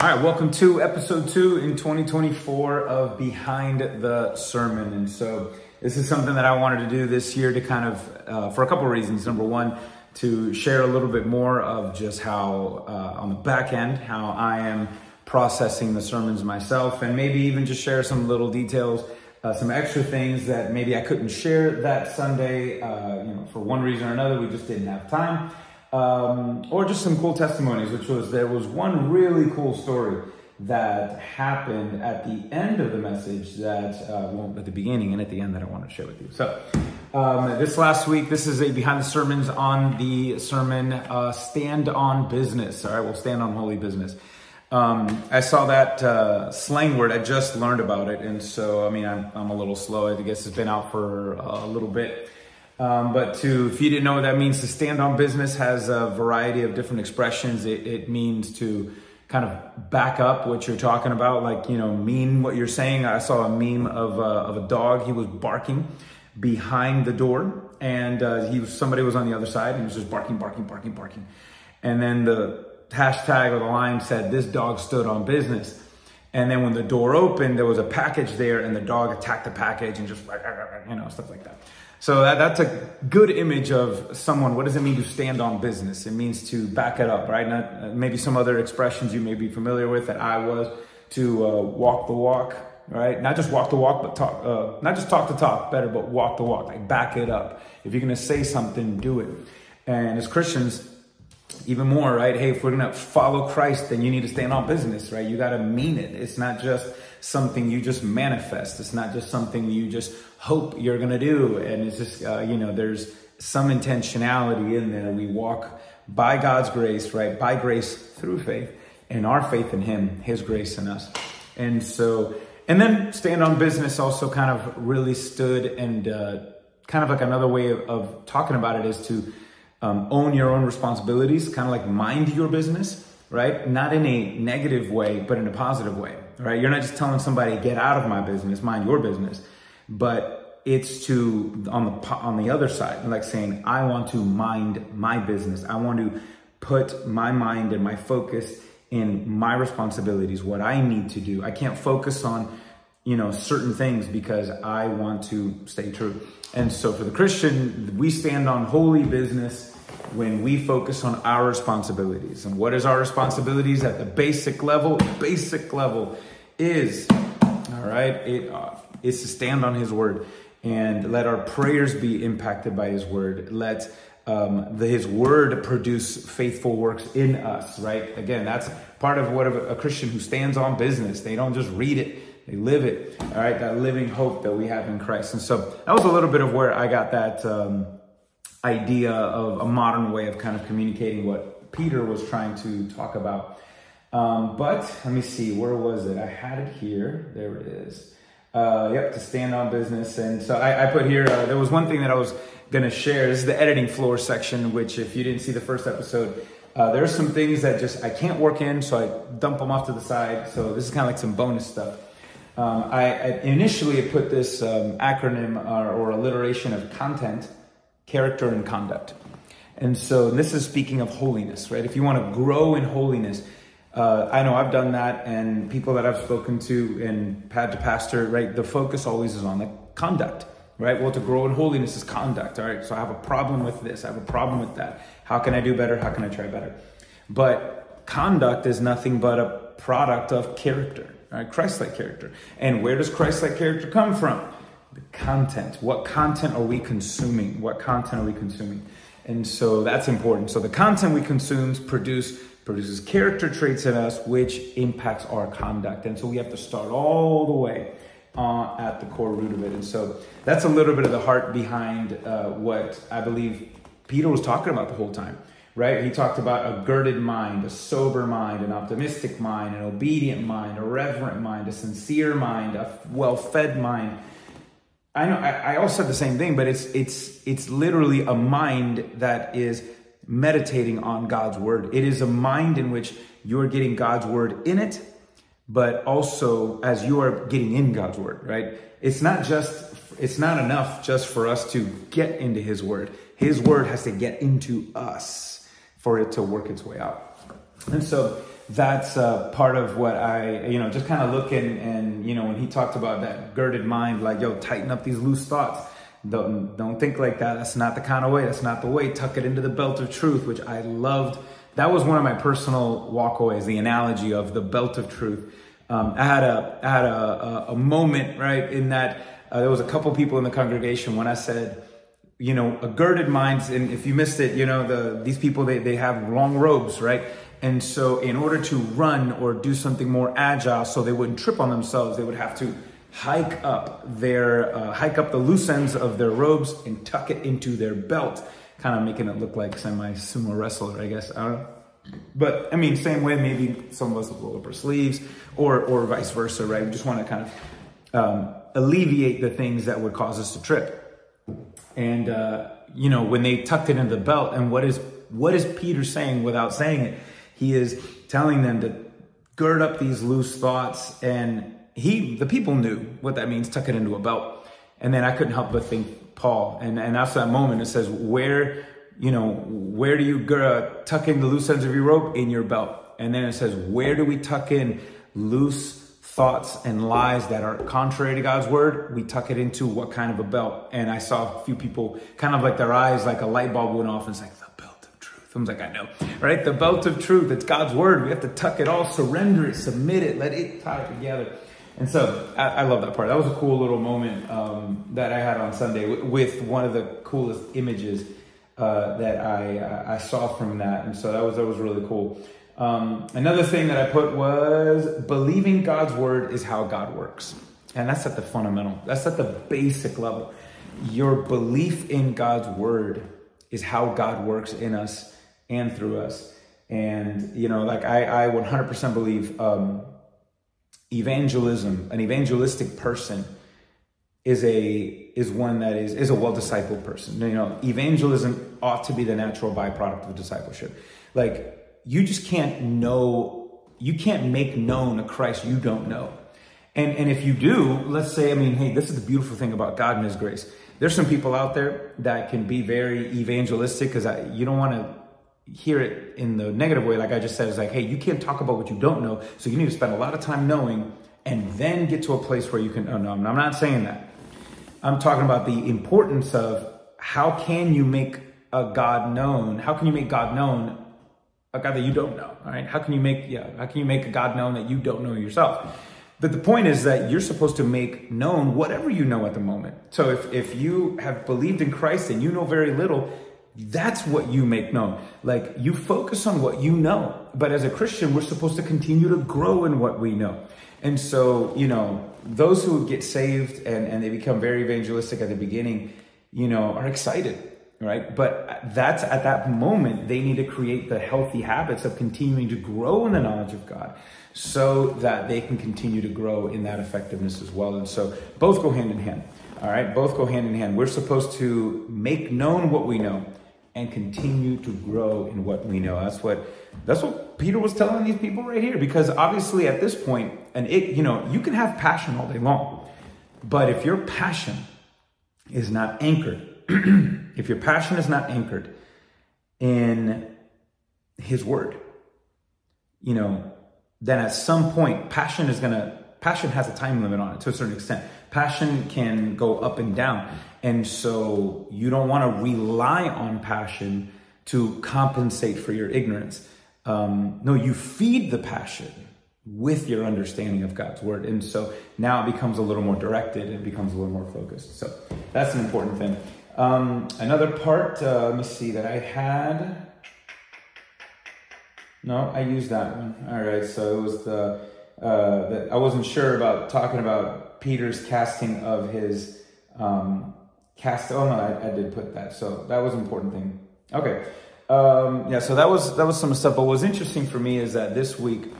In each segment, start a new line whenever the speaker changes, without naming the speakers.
All right, welcome to episode two in 2024 of Behind the Sermon. And so, this is something that I wanted to do this year to kind of, uh, for a couple of reasons. Number one, to share a little bit more of just how, uh, on the back end, how I am processing the sermons myself, and maybe even just share some little details, uh, some extra things that maybe I couldn't share that Sunday, uh, you know, for one reason or another, we just didn't have time um, or just some cool testimonies, which was there was one really cool story that happened at the end of the message that, uh, well, at the beginning and at the end that I want to share with you. So, um, this last week, this is a behind the sermons on the sermon uh, Stand on Business. All right, we'll stand on holy business. Um, I saw that uh, slang word. I just learned about it, and so I mean, I'm, I'm a little slow. I guess it's been out for a little bit. Um, but to, if you didn't know what that means, to stand on business has a variety of different expressions. It, it means to kind of back up what you're talking about, like, you know, mean what you're saying. I saw a meme of, uh, of a dog. He was barking behind the door and uh, he was, somebody was on the other side and he was just barking, barking, barking, barking. And then the hashtag or the line said, this dog stood on business. And then when the door opened, there was a package there and the dog attacked the package and just, you know, stuff like that. So that, that's a good image of someone. What does it mean to stand on business? It means to back it up, right? Not, uh, maybe some other expressions you may be familiar with that I was to uh, walk the walk, right? Not just walk the walk, but talk, uh, not just talk the talk better, but walk the walk, like back it up. If you're going to say something, do it. And as Christians, even more, right? Hey, if we're to follow Christ, then you need to stand on business, right? You got to mean it. It's not just something you just manifest. It's not just something you just hope you're to do. And it's just, uh, you know, there's some intentionality in there. We walk by God's grace, right? By grace through faith and our faith in Him, His grace in us. And so, and then stand on business also kind of really stood and uh, kind of like another way of, of talking about it is to um, own your own responsibilities, kind of like mind your business, right? Not in a negative way, but in a positive way, right? You're not just telling somebody, get out of my business, mind your business but it's to on the on the other side like saying i want to mind my business i want to put my mind and my focus in my responsibilities what i need to do i can't focus on you know certain things because i want to stay true and so for the christian we stand on holy business when we focus on our responsibilities and what is our responsibilities at the basic level basic level is all right it uh, is to stand on His word and let our prayers be impacted by His word. Let um, the, His word produce faithful works in us, right? Again, that's part of what a, Christian who stands on business. They don't just read it, they live it, all right? That living hope that we have in Christ. And so that was a little bit of where I got that um, idea of a modern way of kind of communicating what Peter was trying to talk about. Um, but let me see, where was it? I had it here. There it is. Uh, yep, to stand on business. And so I, I put here, uh, there was one thing that I was going to share. This is the editing floor section, which, if you didn't see the first episode, uh, there are some things that just I can't work in, so I dump them off to the side. So this is kind of like some bonus stuff. Um, I, I, initially put this um, acronym or, or alliteration of content, character, and conduct. And so this is speaking of holiness, right? If you want to grow in holiness, uh, I know I've done that, and people that I've spoken to and pad to pastor, right? The focus always is on the conduct, right? Well, to grow in holiness is conduct, all right? So I have a problem with this, I have a problem with that. How can I do better? How can I try better? But conduct is nothing but a product of character, right? Christ like character. And where does Christ like character come from? The content. What content are we consuming? What content are we consuming? And so that's important. So the content we consume produce produces character traits in us, which impacts our conduct. And so we have to start all the way uh, at the core root of it. And so that's a little bit of the heart behind uh, what I believe Peter was talking about the whole time, right? He talked about a girded mind, a sober mind, an optimistic mind, an obedient mind, a reverent mind, a sincere mind, a well fed mind. I know I, I all said the same thing, but it's it's it's literally a mind that is meditating on God's word. It is a mind in which you're getting God's word in it, but also as you are getting in God's word, right? It's not just, it's not enough just for us to get into his word. His word has to get into us for it to work its way out. And so that's uh, part of what I, you know, just kind of looking and, you know, when he talked about that girded mind, like, yo, tighten up these loose thoughts. Don't, don't think like that. That's not the kind of way. That's not the way. Tuck it into the belt of truth, which I loved. That was one of my personal walkaways, the analogy of the belt of truth. Um, I had a, I had a, a, a moment, right, in that uh, there was a couple people in the congregation when I said, you know, a girded mind, and if you missed it, you know, the, these people, they, they have long robes, right? And so, in order to run or do something more agile, so they wouldn't trip on themselves, they would have to hike up their uh, hike up the loose ends of their robes and tuck it into their belt, kind of making it look like semi sumo wrestler, I guess. I don't know. But I mean, same way, maybe some of us will roll up our sleeves, or or vice versa, right? We just want to kind of um, alleviate the things that would cause us to trip. And uh, you know, when they tucked it into the belt, and what is what is Peter saying without saying it? He is telling them to gird up these loose thoughts. And he, the people knew what that means, tuck it into a belt. And then I couldn't help but think Paul. And, and after that moment, it says, where, you know, where do you uh, tuck in the loose ends of your rope? In your belt. And then it says, where do we tuck in loose thoughts and lies that are contrary to God's word? We tuck it into what kind of a belt? And I saw a few people kind of like their eyes, like a light bulb went off and it's like, I like, I know, right? The belt of truth, it's God's word. We have to tuck it all, surrender it, submit it, let it tie together. And so I, I love that part. That was a cool little moment um, that I had on Sunday with, with one of the coolest images uh, that I, I saw from that. And so that was, that was really cool. Um, another thing that I put was believing God's word is how God works. And that's at the fundamental, that's at the basic level. Your belief in God's word is how God works in us and through us. And, you know, like I, I 100% believe um, evangelism, an evangelistic person is a is one that is is a well discipled person. You know, evangelism ought to be the natural byproduct of discipleship. Like you just can't know, you can't make known a Christ you don't know. And and if you do, let's say, I mean, hey, this is the beautiful thing about God and His grace. There's some people out there that can be very evangelistic because you don't want to hear it in the negative way, like I just said, is like, hey, you can't talk about what you don't know. So you need to spend a lot of time knowing and then get to a place where you can, oh no, I'm not saying that. I'm talking about the importance of how can you make a God known? How can you make God known? A God that you don't know, all right? How can you make, yeah, how can you make a God known that you don't know yourself? But the point is that you're supposed to make known whatever you know at the moment. So if, if you have believed in Christ and you know very little, that's what you make known. Like you focus on what you know. But as a Christian, we're supposed to continue to grow in what we know. And so, you know, those who get saved and, and they become very evangelistic at the beginning, you know, are excited, right? But that's at that moment, they need to create the healthy habits of continuing to grow in the knowledge of God so that they can continue to grow in that effectiveness as well. And so both go hand in hand. All right, both go hand in hand. We're supposed to make known what we know and continue to grow in what we know. That's what that's what Peter was telling these people right here. Because obviously at this point, and it, you know, you can have passion all day long, but if your passion is not anchored, if your passion is not anchored in his word, you know, then at some point passion is gonna passion has a time limit on it to a certain extent. Passion can go up and down. And so you don't want to rely on passion to compensate for your ignorance. Um, no, you feed the passion with your understanding of God's word. And so now it becomes a little more directed, it becomes a little more focused. So that's an important thing. Um, another part, uh, let me see, that I had. No, I used that one. All right, so it was the, uh, that I wasn't sure about talking about Peter's casting of his um, cast. Oh no, I, I did put that. So that was an important thing. Okay. Um, yeah, so that was that was some stuff. But what was interesting for me is that this week,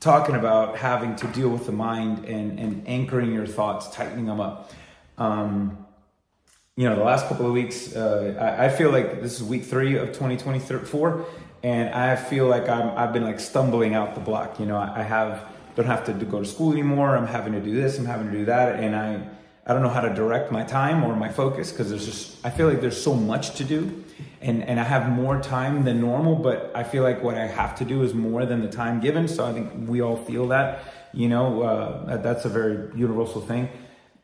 talking about having to deal with the mind and and anchoring your thoughts, tightening them up. Um, you know, the last couple of weeks, uh, I, I, feel like this is week three of 2024, and I feel like I'm I've been like stumbling out the block. You know, I, have don't have to go to school anymore. I'm having to do this. I'm having to do that, and I I don't know how to direct my time or my focus because there's just I feel like there's so much to do and and I have more time than normal but I feel like what I have to do is more than the time given so I think we all feel that you know uh, that's a very universal thing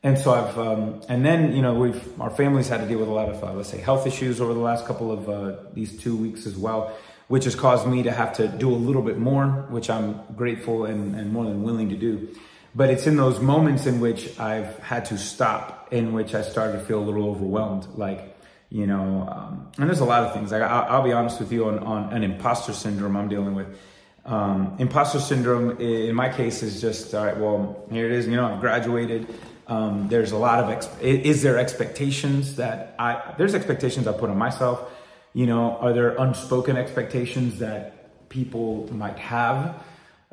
and so I've um, and then you know we've our families had to deal with a lot of uh, let's say health issues over the last couple of uh, these two weeks as well which has caused me to have to do a little bit more which I'm grateful and, and more than willing to do but it's in those moments in which I've had to stop, in which I started to feel a little overwhelmed. Like, you know, um, and there's a lot of things. Like, I, will be honest with you on, on an imposter syndrome I'm dealing with. Um, imposter syndrome, in my case, is just all right. Well, here it is. You know, I've graduated. Um, there's a lot of is there expectations that I there's expectations I put on myself. You know, are there unspoken expectations that people might have?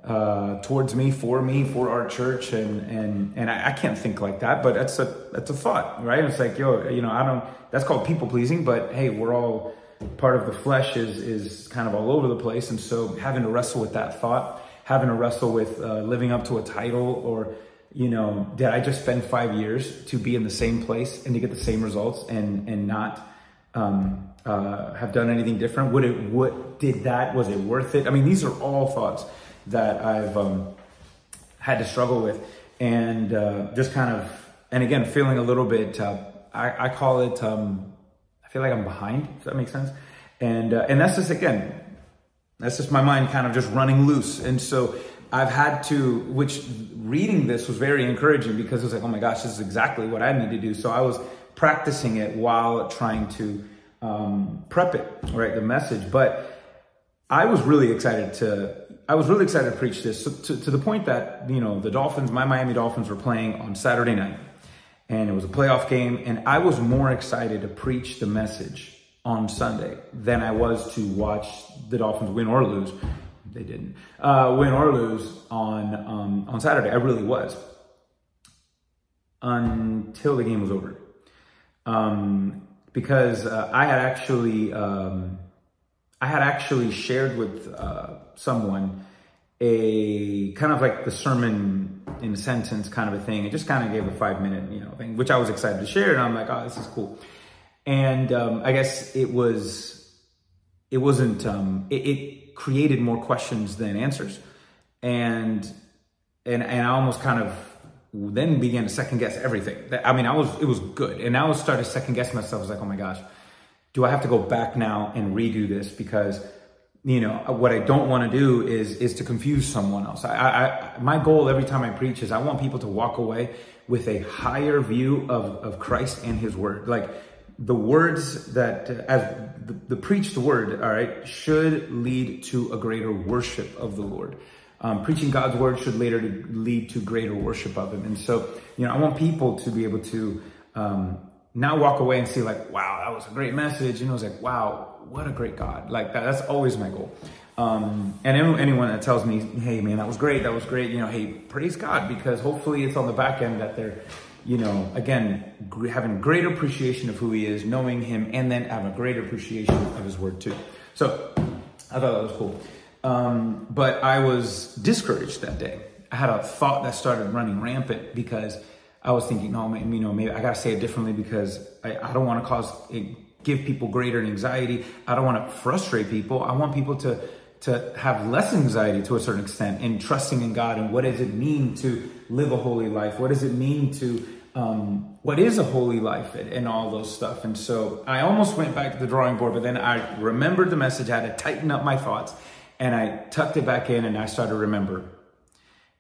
uh, towards me, for me, for our church, and and and I, I, can't think like that, but that's a that's a thought, right? It's like yo, you know, I don't. That's called people pleasing, but hey, we're all part of the flesh is is kind of all over the place, and so having to wrestle with that thought, having to wrestle with uh, living up to a title, or you know, did I just spend five years to be in the same place and to get the same results, and and not um, uh, have done anything different? Would it? What did that? Was it worth it? I mean, these are all thoughts that I've um, had to struggle with, and uh, just kind of, and again, feeling a little bit. Uh, I, I, call it. Um, I feel like I'm behind. Does that make sense? And uh, and that's just again, that's just my mind kind of just running loose, and so. I've had to, which reading this was very encouraging because it was like, oh my gosh, this is exactly what I need to do. So I was practicing it while trying to um, prep it, right, the message. But I was really excited to I was really excited to preach this to, to, to, the point that, you know, the Dolphins, my Miami Dolphins were playing on Saturday night and it was a playoff game. And I was more excited to preach the message on Sunday than I was to watch the Dolphins win or lose. They didn't uh, win or lose on, um, on Saturday. I really was until the game was over. Um, because uh, I had actually, um, I had actually shared with uh, someone a kind of like the sermon in a sentence kind of a thing. It just kind of gave a five minute, you know, thing, which I was excited to share. And I'm like, oh, this is cool. And um, I guess it was, it wasn't, um, it, it created more questions than answers. And, and, and I almost kind of then began to second guess everything. I mean, I was, it was good. And I was starting to second guessing myself. I was like, oh my gosh, do I have to go back now and redo this? Because, you know, what I don't want to do is, is to confuse someone else. I, I, my goal every time I preach is I want people to walk away with a higher view of, of Christ and his word. Like the words that, as the, the preached word, all right, should lead to a greater worship of the Lord. Um, preaching God's word should later lead to greater worship of Him. And so, you know, I want people to be able to um, now walk away and see like, wow, that was a great message. And it was like, wow, what a great God. Like that, that's always my goal. Um, and anyone that tells me, hey man, that was great, that was great, you know, hey, praise God, because hopefully it's on the back end that they're, you know, again, having great appreciation of who he is, knowing him, and then have a greater appreciation of his word too. So I thought that was cool. Um, but I was discouraged that day. I had a thought that started running rampant because I was thinking, no, you know, maybe I got to say it differently because I, I don't want to cause, give people greater anxiety. I don't want to frustrate people. I want people to, to have less anxiety to a certain extent in trusting in God and what does it mean to live a holy life? What does it mean to, um, what is a holy life and, and, all those stuff. And so I almost went back to the drawing board, but then I remembered the message. I had to tighten up my thoughts and I tucked it back in and I started to remember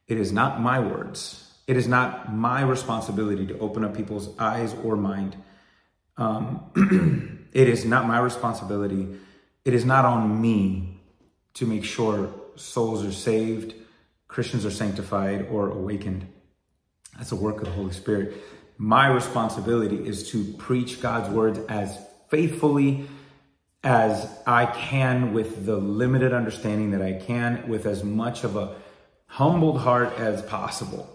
it is not my words it is not my responsibility to open up people's eyes or mind. Um, it is not my responsibility. It is not on me to make sure souls are saved, Christians are sanctified or awakened. That's a work of the Holy Spirit. My responsibility is to preach God's words as faithfully as I can with the limited understanding that I can, with as much of a humbled heart as possible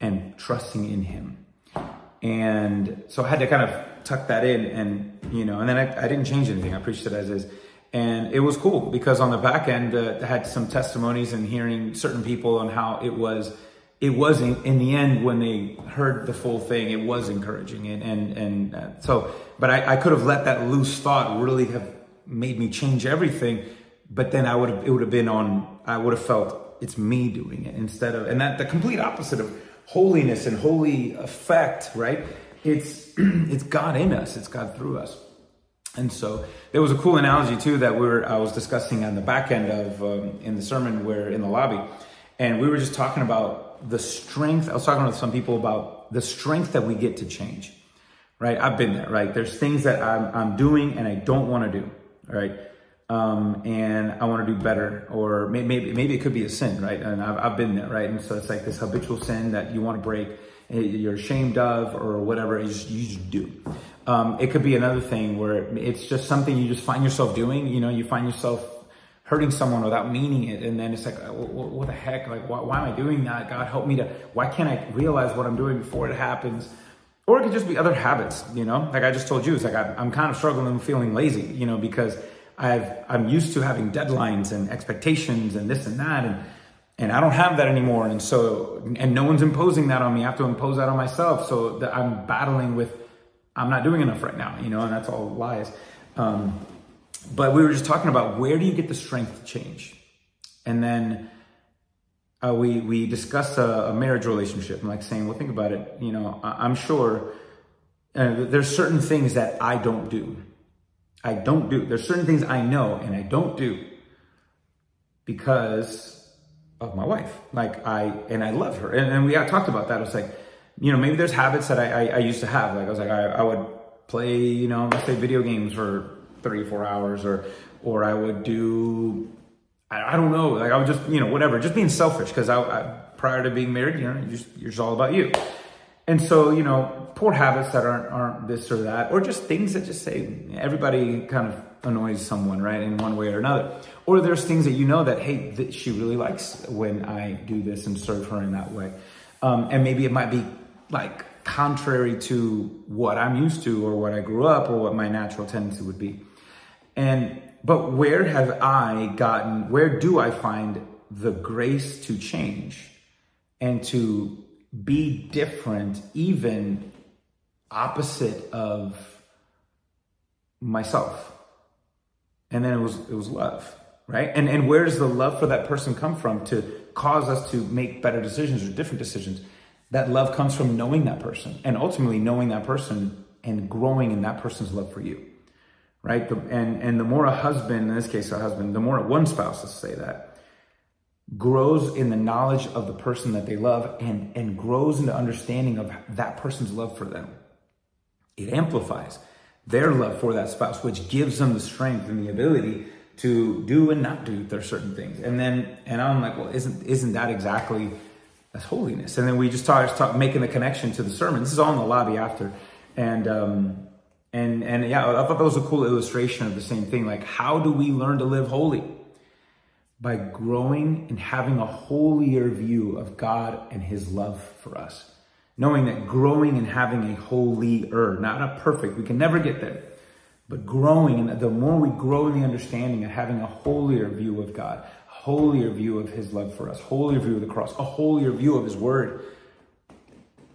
and trusting in him. And so I had to kind of tuck that in and, you know, and then I, I didn't change anything. I preached it as is. And it was cool because on the back end, uh, I had some testimonies and hearing certain people on how it was it wasn't in the end when they heard the full thing, it was encouraging. And, and, and uh, so, but I, I could have let that loose thought really have made me change everything. But then I would have, it would have been on, I would have felt it's me doing it instead of, and that the complete opposite of holiness and holy effect, right? It's, it's God in us. It's God through us. And so there was a cool analogy too that we were, I was discussing on the back end of um, in the sermon where in the lobby, and we were just talking about the strength. I was talking with some people about the strength that we get to change. Right, I've been there. Right, there's things that I'm, I'm doing and I don't want to do. Right, um, and I want to do better, or maybe maybe it could be a sin. Right, and I've, I've been there. Right, and so it's like this habitual sin that you want to break, eh, you're ashamed of, or whatever. You just, you just do. Um, it could be another thing where it's just something you just find yourself doing. You know, you find yourself hurting someone without meaning it, and then it's like, what, the heck? Like, why, why, am I doing that? God, help me to. Why can't I realize what I'm doing before it happens? Or it could just be other habits. You know, like I just told you, it's like I'm, I'm kind of struggling, with feeling lazy. You know, because I've I'm used to having deadlines and expectations and this and that, and and I don't have that anymore. And so, and no one's imposing that on me. I have to impose that on myself. So that I'm battling with I'm not doing enough right now, you know, and that's all lies. Um, but we were just talking about where do you get the strength to change? And then uh, we we discussed a, a, marriage relationship. I'm like saying, well, think about it. You know, I, am sure uh, there's certain things that I don't do. I don't do. There's certain things I know and I don't do because of my wife. Like I and I love her, and, and we talked about that. It's like you know, maybe there's habits that I, I, I used to have. Like I was like, I, I would play, you know, let's say video games for three, four hours or, or I would do, I, I don't know, like I would just, you know, whatever, just being selfish. Cause I, I prior to being married, you know, you're just, you're just all about you. And so, you know, poor habits that aren't, aren't this or that, or just things that just say everybody kind of annoys someone, right? In one way or another. Or there's things that you know that, hey, that she really likes when I do this and serve her in that way. Um, and maybe it might be like contrary to what I'm used to or what I grew up or what my natural tendency would be. And but where have I gotten where do I find the grace to change and to be different even opposite of myself? And then it was it was love, right? And and where does the love for that person come from to cause us to make better decisions or different decisions? That love comes from knowing that person and ultimately knowing that person and growing in that person's love for you. Right? The, and, and the more a husband, in this case, a husband, the more one spouse, let's say that, grows in the knowledge of the person that they love and, and grows into understanding of that person's love for them. It amplifies their love for that spouse, which gives them the strength and the ability to do and not do their certain things. And then, and I'm like, well, isn't, isn't that exactly that's holiness. And then we just started talk, making the connection to the sermon. This is all in the lobby after. And, um, and, and yeah, I thought that was a cool illustration of the same thing. Like, how do we learn to live holy? By growing and having a holier view of God and his love for us. Knowing that growing and having a holier, not a perfect, we can never get there, but growing, and the more we grow in the understanding of having a holier view of God, holier view of his love for us, holier view of the cross, a holier view of his word.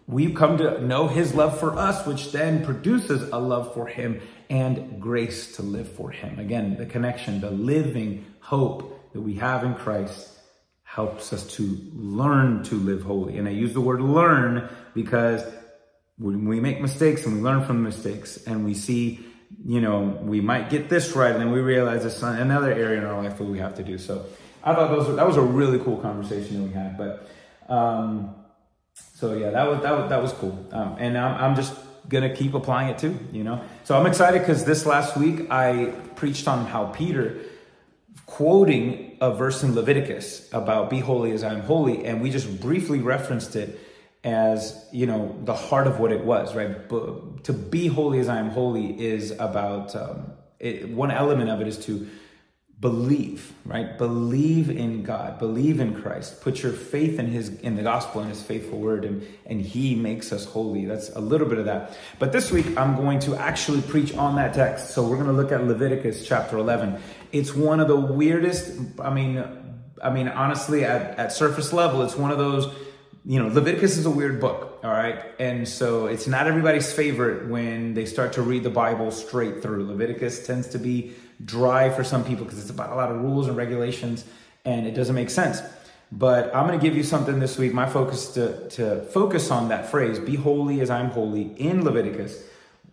We come to know his love for us, which then produces a love for him and grace to live for him. Again, the connection, the living hope that we have in Christ helps us to learn to live holy. And I use the word learn because when we make mistakes and we learn from mistakes and we see, you know, we might get this right and then we realize it's another area in our life that we have to do. So I thought those were, that was a really cool conversation that we had. But um, so yeah, that was that was that was cool. Um, and I'm, I'm just gonna keep applying it too. You know, so I'm excited because this last week I preached on how Peter quoting a verse in Leviticus about "Be holy as I am holy," and we just briefly referenced it as you know the heart of what it was. Right, but to be holy as I am holy is about um, it, one element of it is to believe right? Believe in god. Believe in christ. Put your faith in his in the gospel and his faithful word and and he makes us holy. That's a little bit of that. But this week i'm going to actually preach on that text. So we're going to look at leviticus chapter 11 it's one of the weirdest i mean i mean honestly at, at surface level it's one of those you know, Leviticus is a weird book, all right? And so it's not everybody's favorite when they start to read the Bible straight through. Leviticus tends to be dry for some people because it's about a lot of rules and regulations and it doesn't make sense. But I'm going to give you something this week. My focus to, to focus on that phrase, be holy as I'm holy in Leviticus.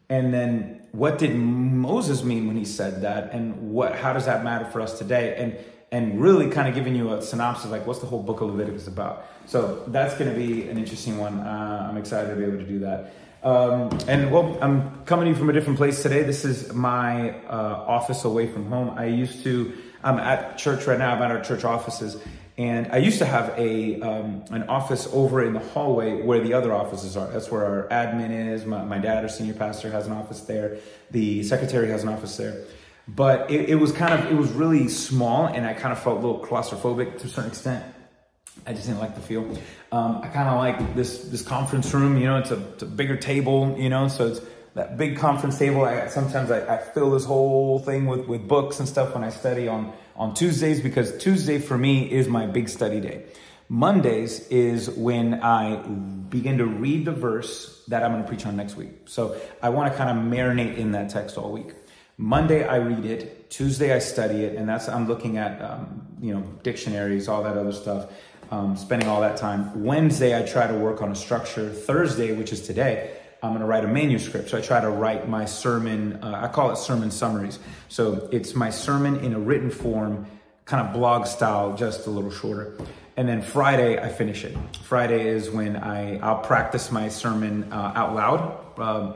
And then what did Moses mean when he said that? And what, how does that matter for us today? And and really kind of giving you a synopsis like what's the whole book of Leviticus about. So that's going to be an interesting one. Uh, I'm excited to be able to do that. Um, and well, I'm coming to you from a different place today. This is my uh, office away from home. I used to, I'm at church right now. I'm at our church offices. And I used to have a um, an office over in the hallway where the other offices are. That's where our admin is. My, my dad, our senior pastor, has an office there. The secretary has an office there but it, it, was kind of it was really small and i kind of felt a little claustrophobic to a certain extent i just didn't like the feel. Um, i kind of like this this conference room you know it's a, it's a, bigger table you know so it's that big conference table. I, sometimes I, I, fill this whole thing with with books and stuff when i study on on tuesdays because tuesday for me is my big study day. Mondays is when i begin to read the verse that i'm going to preach on next week. So i want to kind of marinate in that text all week. Monday I read it, Tuesday I study it, and that's I'm looking at um, you know dictionaries, all that other stuff, um, spending all that time. Wednesday I try to work on a structure. Thursday, which is today, I'm going to write a manuscript. So I try to write my sermon. Uh, I call it sermon summaries. So it's my sermon in a written form, kind of blog style, just a little shorter. And then Friday I finish it. Friday is when I I'll practice my sermon uh, out loud, uh,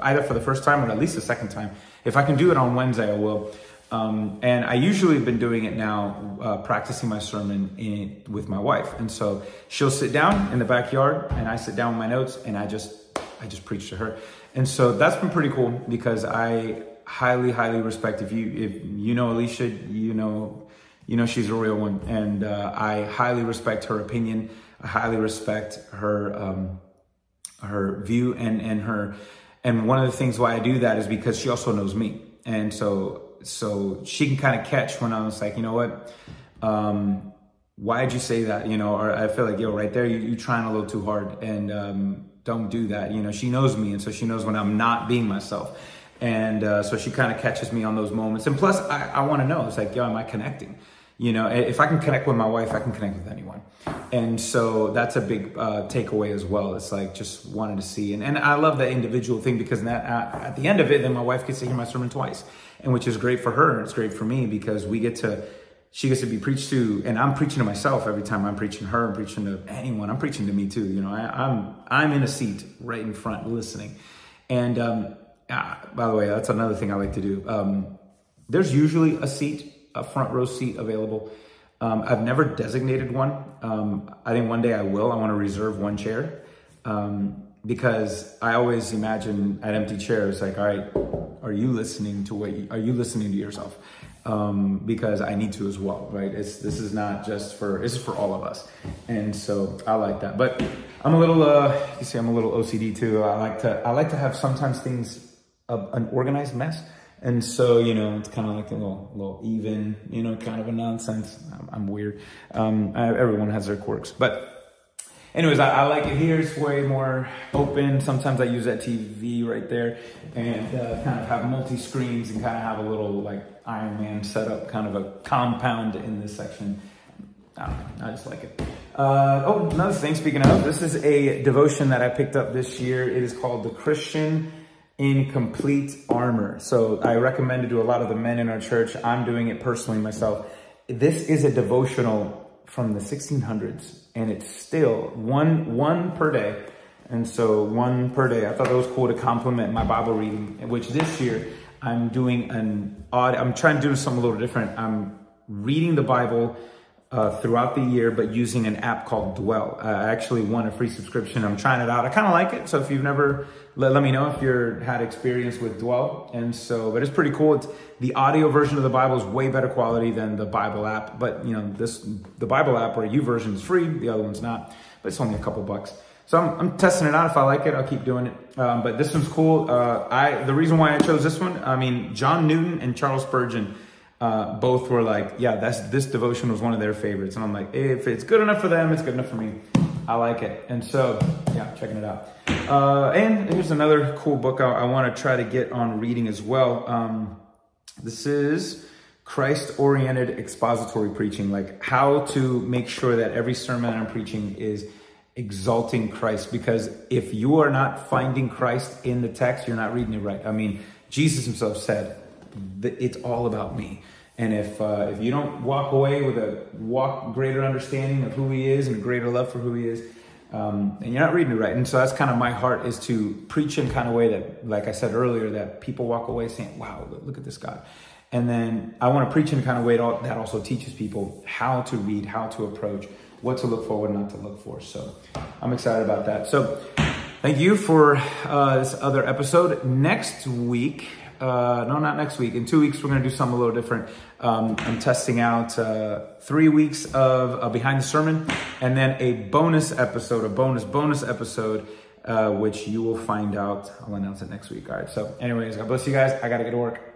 either for the first time or at least the second time if I can do it on Wednesday, I will. Um, and I usually have been doing it now, uh, practicing my sermon in, with my wife. And so she'll sit down in the backyard, and I sit down with my notes, and I just I just preach to her. And so that's been pretty cool because I highly, highly respect. If you if you know Alicia, you know you know she's a real one, and uh, I highly respect her opinion. I highly respect her um, her view and and her and one of the things why I do that is because she also knows me. And so so she can kind of catch when I was like, you know what? Um, why'd you say that? You know, or I feel like, yo, right there, you, you're trying a little too hard and um, don't do that. You know, she knows me. And so she knows when I'm not being myself. And uh, so she kind of catches me on those moments. And plus, I, I want to know, it's like, yo, am I connecting? You know, if I can connect with my wife, I can connect with anyone. And so that's a big uh, takeaway as well. It's like just wanted to see. And, and I love that individual thing because that, uh, at the end of it, then my wife gets to hear my sermon twice, and which is great for her. And it's great for me because we get to, she gets to be preached to, and I'm preaching to myself every time I'm preaching her, I'm preaching to anyone, I'm preaching to me too. You know, I, am I'm, I'm in a seat right in front listening. And um, uh, by the way, that's another thing I like to do. Um, there's usually a seat a front row seat available. Um, I've never designated one. Um, I think one day I will. I want to reserve one chair um, because I always imagine at empty chairs, like, all right, are you listening to what? You, are you listening to yourself? Um, because I need to as well, right? It's this is not just for is for all of us, and so I like that. But I'm a little, uh, you see, I'm a little OCD too. I like to I like to have sometimes things uh, an organized mess. And so, you know, it's kind of like a little, little even, you know, kind of a nonsense. I'm, I'm weird. Um, I, everyone has their quirks. But anyways, I, I, like it here. It's way more open. Sometimes I use that TV right there and uh, kind of have multi screens and kind of have a little like Iron Man setup, kind of a compound in this section. I know. I just like it. Uh, oh, another thing, speaking of, this is a devotion that I picked up this year. It is called The Christian in complete armor. So I recommend it to a lot of the men in our church. I'm doing it personally myself. This is a devotional from the 1600s and it's still one, one per day. And so one per day. I thought that was cool to complement my Bible reading, which this year I'm doing an odd, I'm trying to do something a little different. I'm reading the Bible uh, throughout the year, but using an app called Dwell. I actually won a free subscription. I'm trying it out. I kind of like it. So if you've never, let, let me know if you're had experience with Dwell. And so, but it's pretty cool. It's the audio version of the Bible is way better quality than the Bible app. But you know, this, the Bible app or YouVersion is free. The other one's not, but it's only a couple bucks. So I'm, I'm testing it out. If I like it, I'll keep doing it. Um, but this one's cool. Uh, I, the reason why I chose this one, I mean, John Newton and Charles Spurgeon, uh, both were like, yeah, that's this devotion was one of their favorites, and I'm like, if it's good enough for them, it's good enough for me. I like it. And so, yeah, checking it out. Uh, and here's another cool book I, I want to try to get on reading as well. Um, this is Christ oriented expository preaching, like how to make sure that every sermon I'm preaching is exalting Christ. Because if you are not finding Christ in the text, you're not reading it right. I mean, Jesus himself said, it's all about me. And if uh, if you don't walk away with a walk greater understanding of who he is and greater love for who he is, um, and you're not reading it right. And so that's kind of my heart is to preach in kind of way that, like I said earlier, that people walk away saying, "Wow, look at this God." And then I want to preach in a kind of way that also teaches people how to read, how to approach, what to look for, what not to look for. So I'm excited about that. So thank you for uh, this other episode. Next week, uh, no, not next week. In two weeks, we're going to do something a little different. Um, I'm testing out uh, three weeks of behind the sermon, and then a bonus episode, a bonus bonus episode, uh, which you will find out. I'll announce it next week. All right. So, anyways, God bless you guys. I got to get to work.